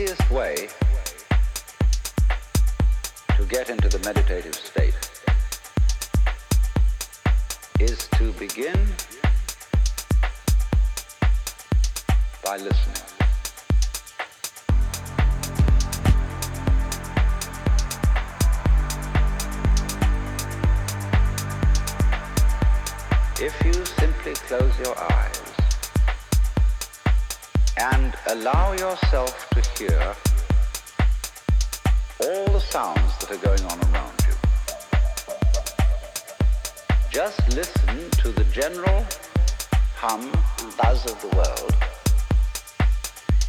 easiest way to get into the meditative state is to begin by listening. If you simply close your eyes allow yourself to hear all the sounds that are going on around you, just listen to the general hum and buzz of the world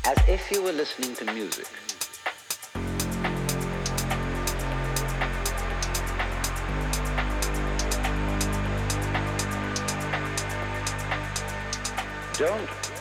as if you were listening to music. Don't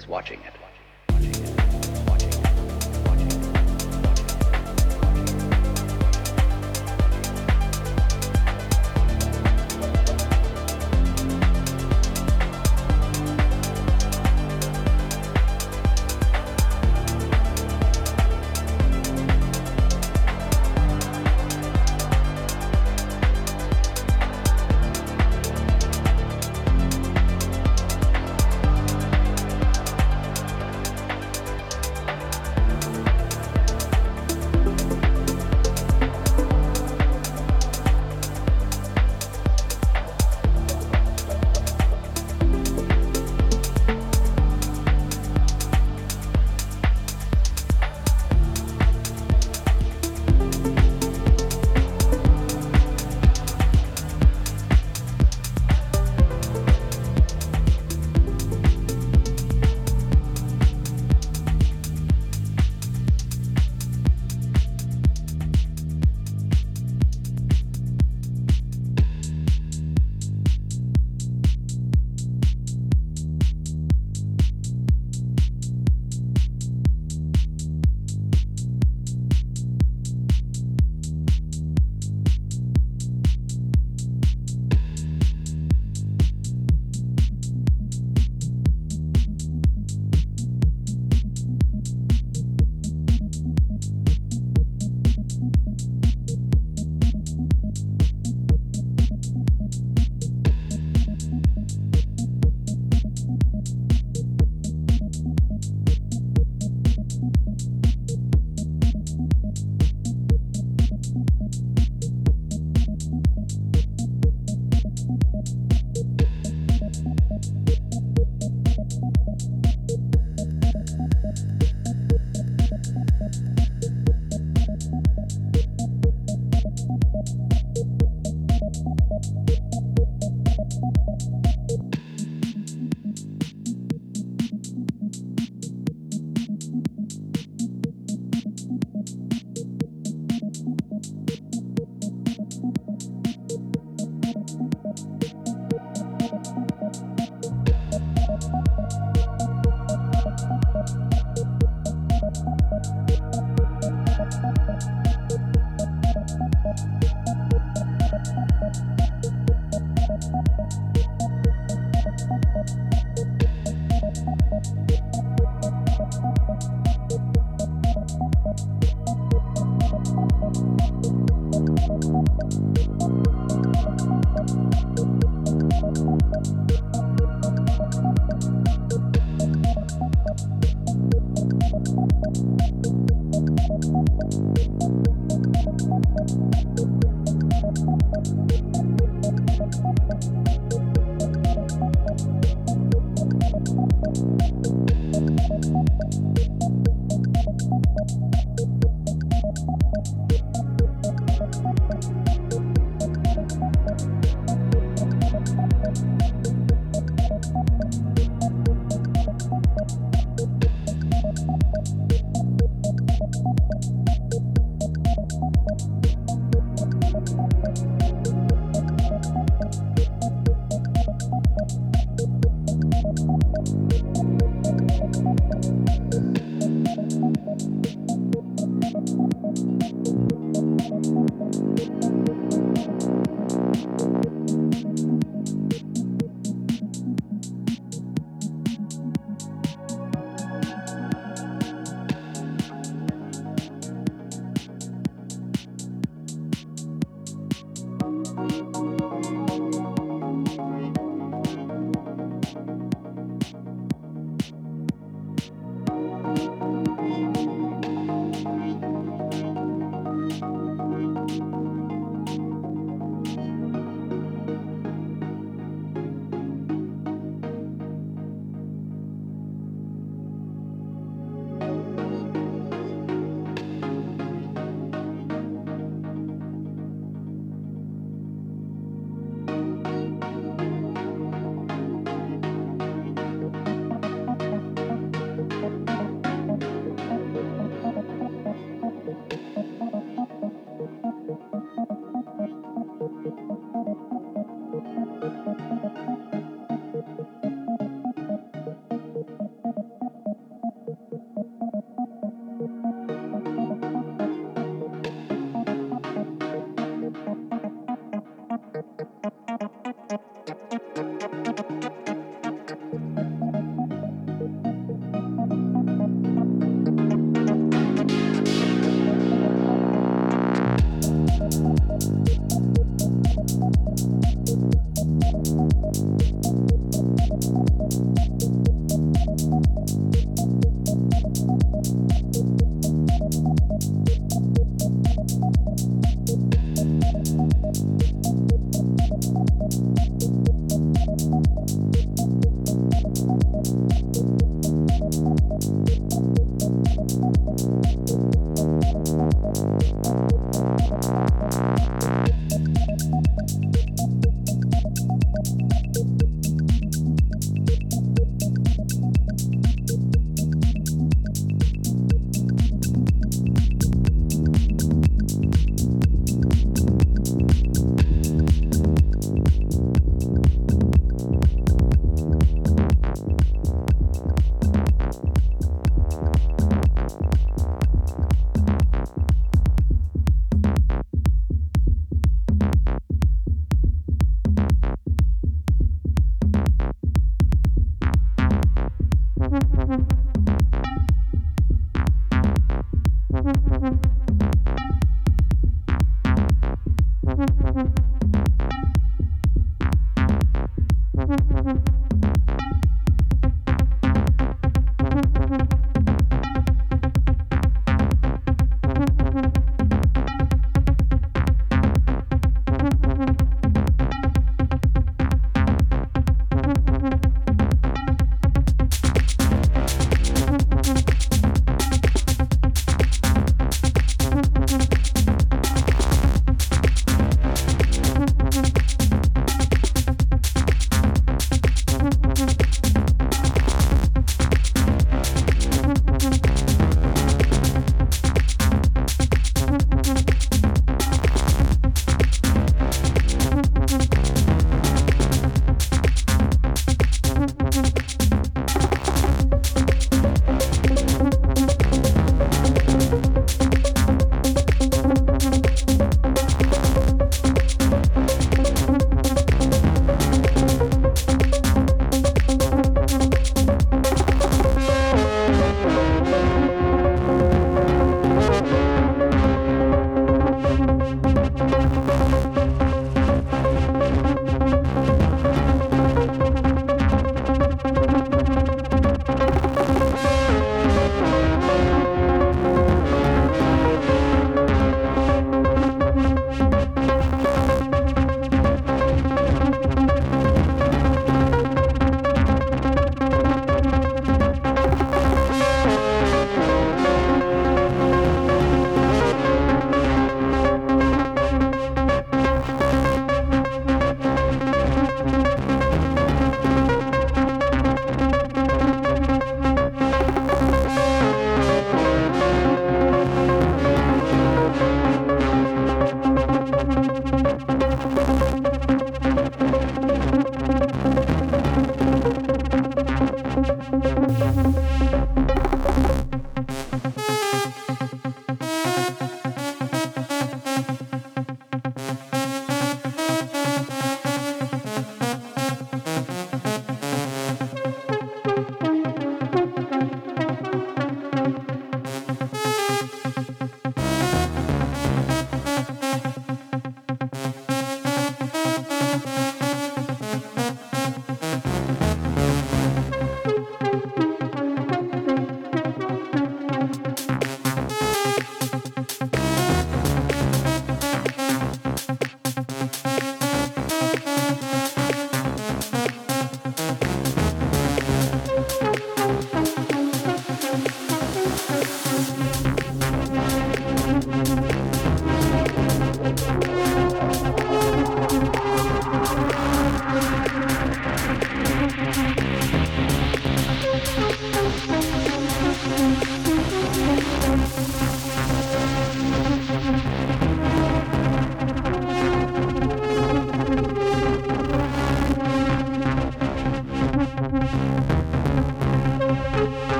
Is watching it.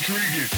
Intriguing.